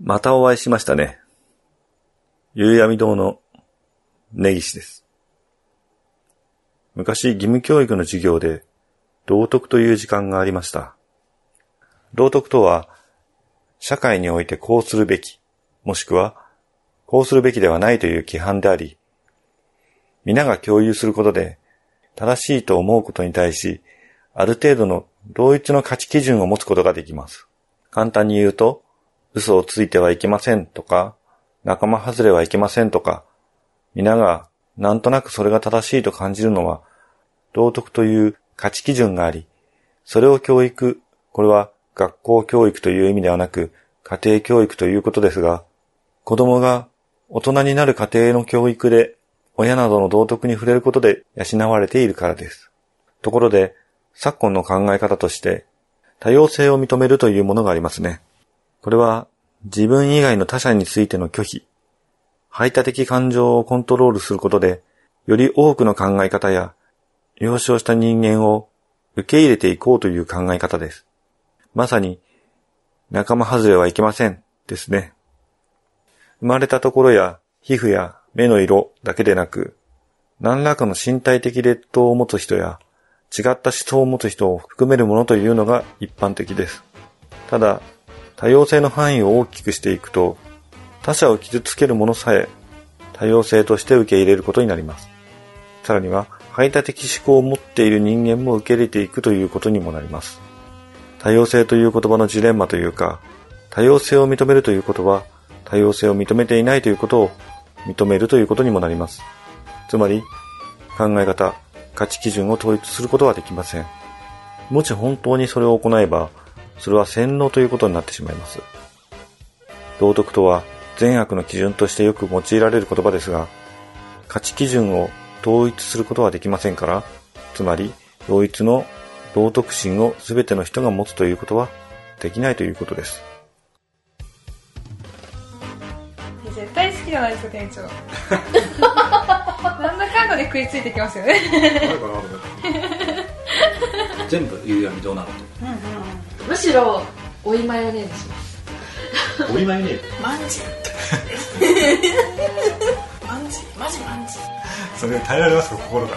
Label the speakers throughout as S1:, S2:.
S1: またお会いしましたね。夕闇堂の根岸です。昔義務教育の授業で道徳という時間がありました。道徳とは、社会においてこうするべき、もしくは、こうするべきではないという規範であり、皆が共有することで、正しいと思うことに対し、ある程度の同一の価値基準を持つことができます。簡単に言うと、嘘をついてはいけませんとか、仲間外れはいけませんとか、皆がなんとなくそれが正しいと感じるのは、道徳という価値基準があり、それを教育、これは学校教育という意味ではなく、家庭教育ということですが、子供が大人になる過程の教育で、親などの道徳に触れることで養われているからです。ところで、昨今の考え方として、多様性を認めるというものがありますね。これは、自分以外の他者についての拒否、排他的感情をコントロールすることで、より多くの考え方や、幼少した人間を受け入れていこうという考え方です。まさに、仲間外れはいけません、ですね。生まれたところや皮膚や目の色だけでなく、何らかの身体的劣等を持つ人や、違った思想を持つ人を含めるものというのが一般的です。ただ、多様性の範囲を大きくしていくと、他者を傷つけるものさえ多様性として受け入れることになります。さらには、排他的思考を持っている人間も受け入れていくということにもなります。多様性という言葉のジレンマというか、多様性を認めるということは、多様性を認めていないということを認めるということにもなります。つまり、考え方、価値基準を統一することはできません。もし本当にそれを行えば、それは洗脳ということになってしまいます。道徳とは善悪の基準としてよく用いられる言葉ですが、価値基準を統一することはできませんから、つまり、同一の道徳心を全ての人が持つということはできないということです。
S2: 絶対好きじゃないですか店長。なんだかんだで食いついてきますよね。
S3: 全部夕闇どうなの
S4: むしろ追いマヨネーズします。
S3: とお祝いね
S5: マンジマンジマジマンジ
S3: それ耐えられますか心が。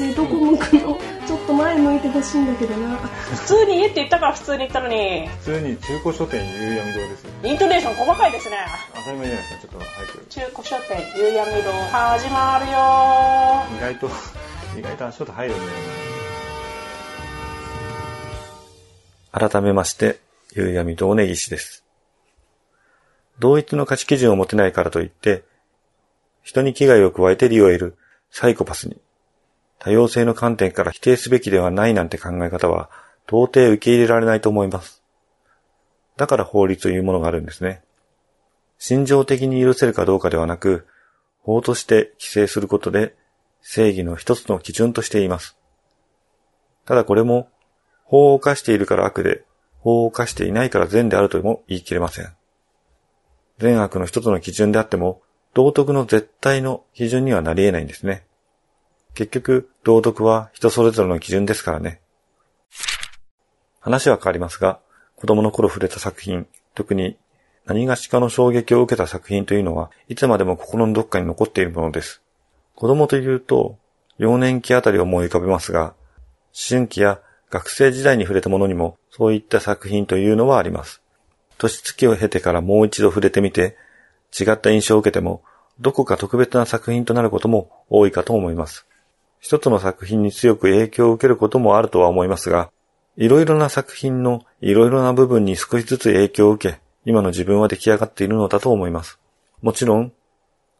S6: ねどこ向くのちょっと前向いてほしいんだけどな。
S7: 普通に家って言ったから普通に言ったのに。
S3: 普通に中古書店夕闇堂ですよ。
S7: イントネーション細かいですね。
S3: 当たり前じゃないですかちょっと早く。
S7: 中古書店夕闇堂始まるよ
S3: 意外と意外と足音入るんだよ
S1: 改めまして、夕闇堂根岸です。同一の価値基準を持てないからといって、人に危害を加えて利を得るサイコパスに、多様性の観点から否定すべきではないなんて考え方は、到底受け入れられないと思います。だから法律というものがあるんですね。心情的に許せるかどうかではなく、法として規制することで、正義の一つの基準としています。ただこれも、法を犯しているから悪で、法を犯していないから善であるとも言い切れません。善悪の一つの基準であっても、道徳の絶対の基準にはなり得ないんですね。結局、道徳は人それぞれの基準ですからね。話は変わりますが、子供の頃触れた作品、特に何がしかの衝撃を受けた作品というのは、いつまでも心のどっかに残っているものです。子供というと、幼年期あたりを思い浮かべますが、思春期や学生時代に触れたものにも、そういった作品というのはあります。年月を経てからもう一度触れてみて、違った印象を受けても、どこか特別な作品となることも多いかと思います。一つの作品に強く影響を受けることもあるとは思いますが、いろいろな作品のいろいろな部分に少しずつ影響を受け、今の自分は出来上がっているのだと思います。もちろん、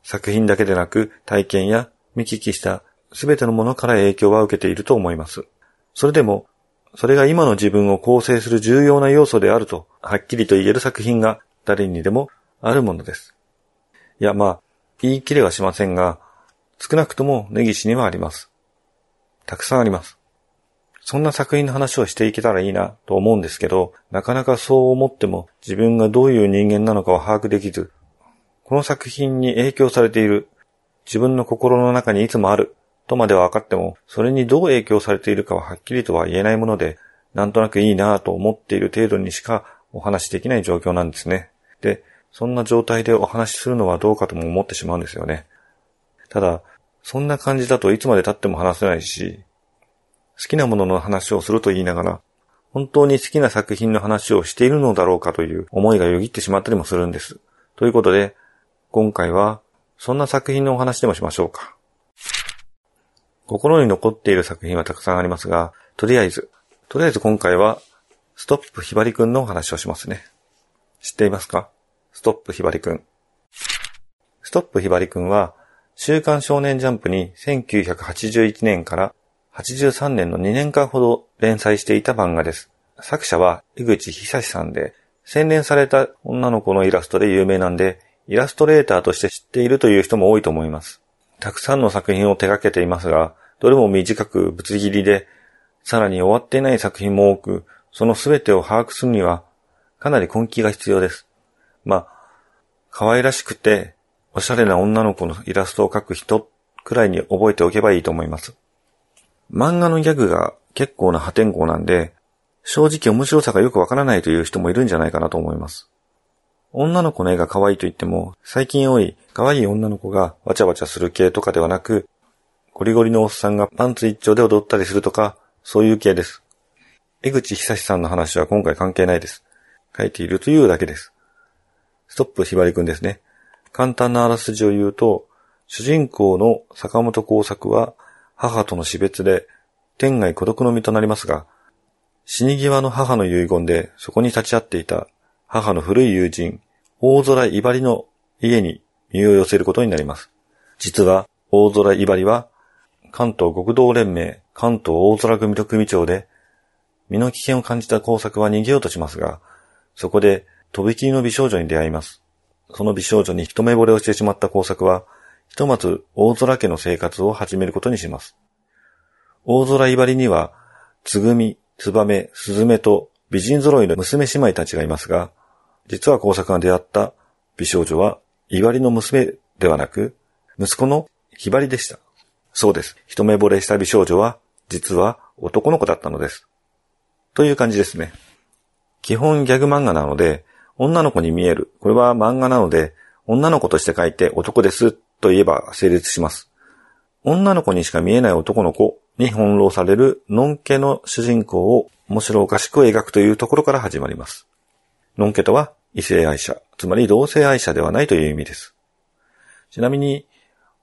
S1: 作品だけでなく体験や見聞きしたすべてのものから影響は受けていると思います。それでも、それが今の自分を構成する重要な要素であると、はっきりと言える作品が誰にでもあるものです。いや、まあ、言い切れはしませんが、少なくとも根岸にはあります。たくさんあります。そんな作品の話をしていけたらいいなと思うんですけど、なかなかそう思っても自分がどういう人間なのかを把握できず、この作品に影響されている、自分の心の中にいつもあるとまでは分かっても、それにどう影響されているかははっきりとは言えないもので、なんとなくいいなぁと思っている程度にしかお話しできない状況なんですね。で、そんな状態でお話しするのはどうかとも思ってしまうんですよね。ただ、そんな感じだといつまで経っても話せないし、好きなものの話をすると言いながら、本当に好きな作品の話をしているのだろうかという思いがよぎってしまったりもするんです。ということで、今回はそんな作品のお話でもしましょうか。心に残っている作品はたくさんありますが、とりあえず、とりあえず今回は、ストップひばりくんのお話をしますね。知っていますか？ストップひばりくん。ストップひばりくんは、週刊少年ジャンプに1981年から83年の2年間ほど連載していた漫画です。作者は江口久さんで、洗練された女の子のイラストで有名なんで、イラストレーターとして知っているという人も多いと思います。たくさんの作品を手掛けていますが、どれも短くぶつ切りで、さらに終わっていない作品も多く、その全てを把握するには、かなり根気が必要です。まあ、可愛らしくて、おしゃれな女の子のイラストを描く人くらいに覚えておけばいいと思います。漫画のギャグが結構な破天荒なんで、正直面白さがよくわからないという人もいるんじゃないかなと思います。女の子の絵が可愛いと言っても、最近多い可愛い女の子がわちゃわちゃする系とかではなく、ゴリゴリのおっさんがパンツ一丁で踊ったりするとか、そういう系です。江口久志さんの話は今回関係ないです。書いているというだけです。ストップひばりくんですね。簡単なあらすじを言うと、主人公の坂本耕作は母との死別で天涯孤独の身となりますが、死に際の母の遺言でそこに立ち会っていた母の古い友人、大空いばりの家に身を寄せることになります。実は大空いばりは関東国道連盟関東大空組と組長で身の危険を感じた工作は逃げようとしますが、そこでとびきりの美少女に出会います。その美少女に一目惚れをしてしまった工作は、ひとまず大空家の生活を始めることにします。大空いばりには、つぐみ、つばめ、すずめと美人揃いの娘姉妹たちがいますが、実は工作が出会った美少女は、いばりの娘ではなく、息子のひばりでした。そうです。一目惚れした美少女は、実は男の子だったのです。という感じですね。基本ギャグ漫画なので、女の子に見える。これは漫画なので、女の子として書いて男ですと言えば成立します。女の子にしか見えない男の子に翻弄されるノンケの主人公を面白おかしく描くというところから始まります。ノンケとは異性愛者、つまり同性愛者ではないという意味です。ちなみに、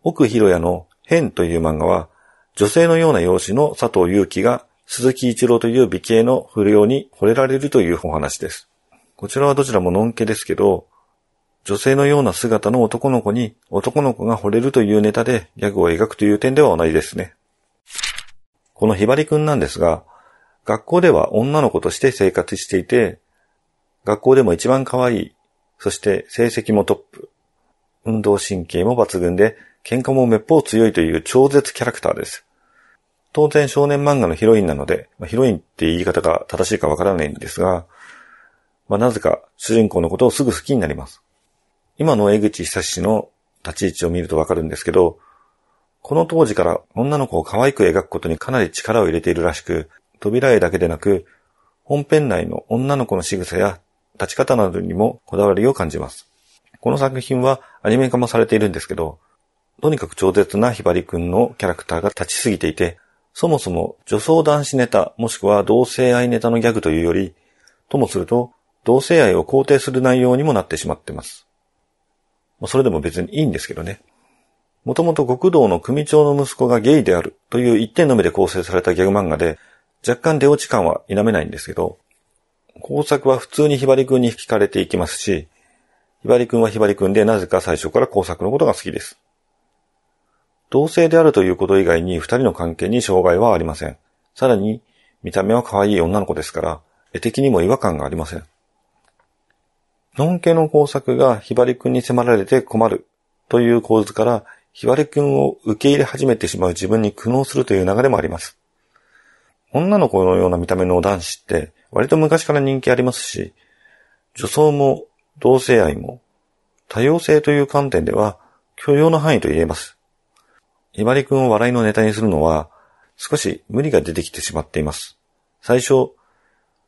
S1: 奥広也の変という漫画は、女性のような容姿の佐藤祐樹が鈴木一郎という美形の不良に惚れられるというお話です。こちらはどちらもノンケですけど、女性のような姿の男の子に男の子が惚れるというネタでギャグを描くという点では同じですね。このひばりくんなんですが、学校では女の子として生活していて、学校でも一番可愛い、そして成績もトップ、運動神経も抜群で、喧嘩もめっぽう強いという超絶キャラクターです。当然少年漫画のヒロインなので、まあヒロインって言い方が正しいかわからないんですが、まあ、なぜか主人公のことをすぐ好きになります。今の江口久志の立ち位置を見るとわかるんですけど、この当時から女の子を可愛く描くことにかなり力を入れているらしく、扉絵だけでなく、本編内の女の子の仕草や立ち方などにもこだわりを感じます。この作品はアニメ化もされているんですけど、とにかく超絶なひばりくんのキャラクターが立ちすぎていて、そもそも女装男子ネタもしくは同性愛ネタのギャグというより、ともすると同性愛を肯定する内容にもなってしまっています。まそれでも別にいいんですけどね。もともと極道の組長の息子がゲイであるという一点のみで構成されたギャグ漫画で、若干出落ち感は否めないんですけど、工作は普通にひばりくんに惹かれていきますし、ひばりくんはひばりくんでなぜか最初から工作のことが好きです。同性であるということ以外に二人の関係に障害はありません。さらに、見た目は可愛い女の子ですから、絵的にも違和感がありません。のんけの工作がひばりくんに迫られて困るという構図から、ひばりくんを受け入れ始めてしまう自分に苦悩するという流れもあります。女の子のような見た目の男子って割と昔から人気ありますし、女装も同性愛も多様性という観点では許容の範囲と言えます。ひばりくんを笑いのネタにするのは少し無理が出てきてしまっています。最初、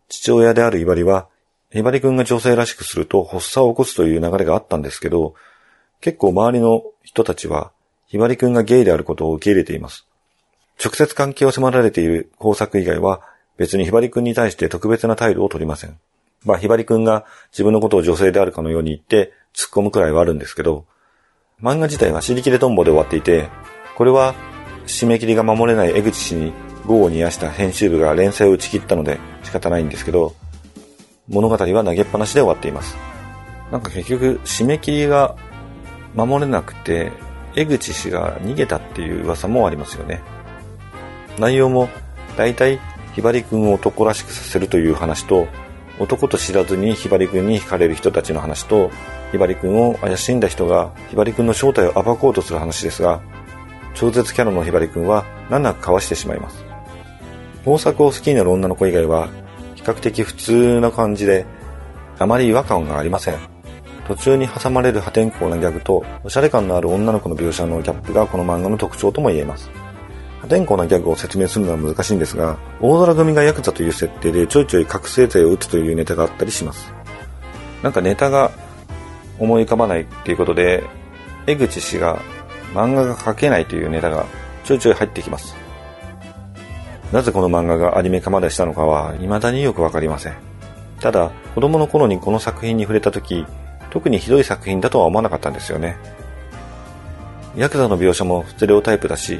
S1: 父親であるひばりはひばりくんが女性らしくすると発作を起こすという流れがあったんですけど、結構周りの人たちは、ひばりくんがゲイであることを受け入れています。直接関係を迫られている工作以外は、別にひばりくんに対して特別な態度を取りません。まあ、ひばりくんが自分のことを女性であるかのように言って突っ込むくらいはあるんですけど、漫画自体は尻切れトンボで終わっていて、これは締め切りが守れない江口氏に業を煮やした編集部が連載を打ち切ったので仕方ないんですけど、物語は投げっぱなしで終わっています。なんか結局締め切りが守れなくて、江口氏が逃げたっていう噂もありますよね。内容も大体ひばりくんを男らしくさせるという話と、男と知らずにひばりくんに惹かれる人たちの話と、ひばりくんを怪しんだ人がひばりくんの正体を暴こうとする話ですが、超絶キャラのひばりくんは難なくかわしてしまいます。大作を好きになる女の子以外は、比較的普通な感じで、あまり違和感がありません。途中に挟まれる破天荒なギャグと、おしゃれ感のある女の子の描写のギャップがこの漫画の特徴とも言えます。破天荒なギャグを説明するのは難しいんですが、大空組がヤクザという設定でちょいちょい覚醒剤を打つというネタがあったりします。なんかネタが思い浮かばないっていうことで、江口氏が漫画が描けないというネタがちょいちょい入ってきます。なぜこの漫画がアニメ化までしたのかは未だによくわかりません。ただ、子供の頃にこの作品に触れた時、特にひどい作品だとは思わなかったんですよね。ヤクザの描写もステレオタイプだし、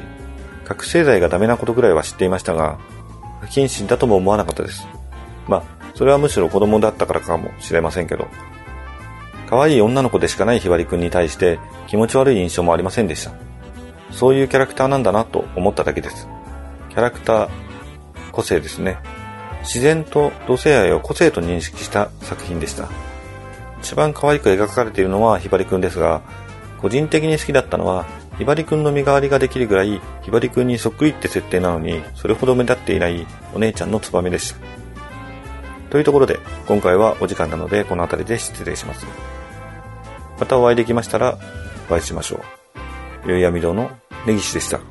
S1: 覚醒剤がダメなことぐらいは知っていましたが、不謹慎だとも思わなかったです。まあ、それはむしろ子供だったからかもしれませんけど。可愛い女の子でしかないひばりくんに対して気持ち悪い印象もありませんでした。そういうキャラクターなんだなと思っただけです。キャラクター、個性ですね。自然と同性愛を個性と認識した作品でした。一番可愛く描かれているのはひばりくんですが、個人的に好きだったのは、ひばりくんの身代わりができるぐらい、ひばりくんにそっくりって設定なのに、それほど目立っていないお姉ちゃんのツバメでした。というところで、今回はお時間なので、この辺りで失礼します。またお会いできましたら、お会いしましょう。ゆいやみ堂の根岸でした。
S8: こ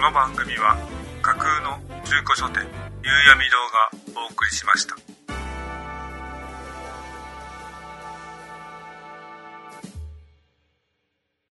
S8: の番組は架空の中古書店ゆうやみ堂がお送りしました。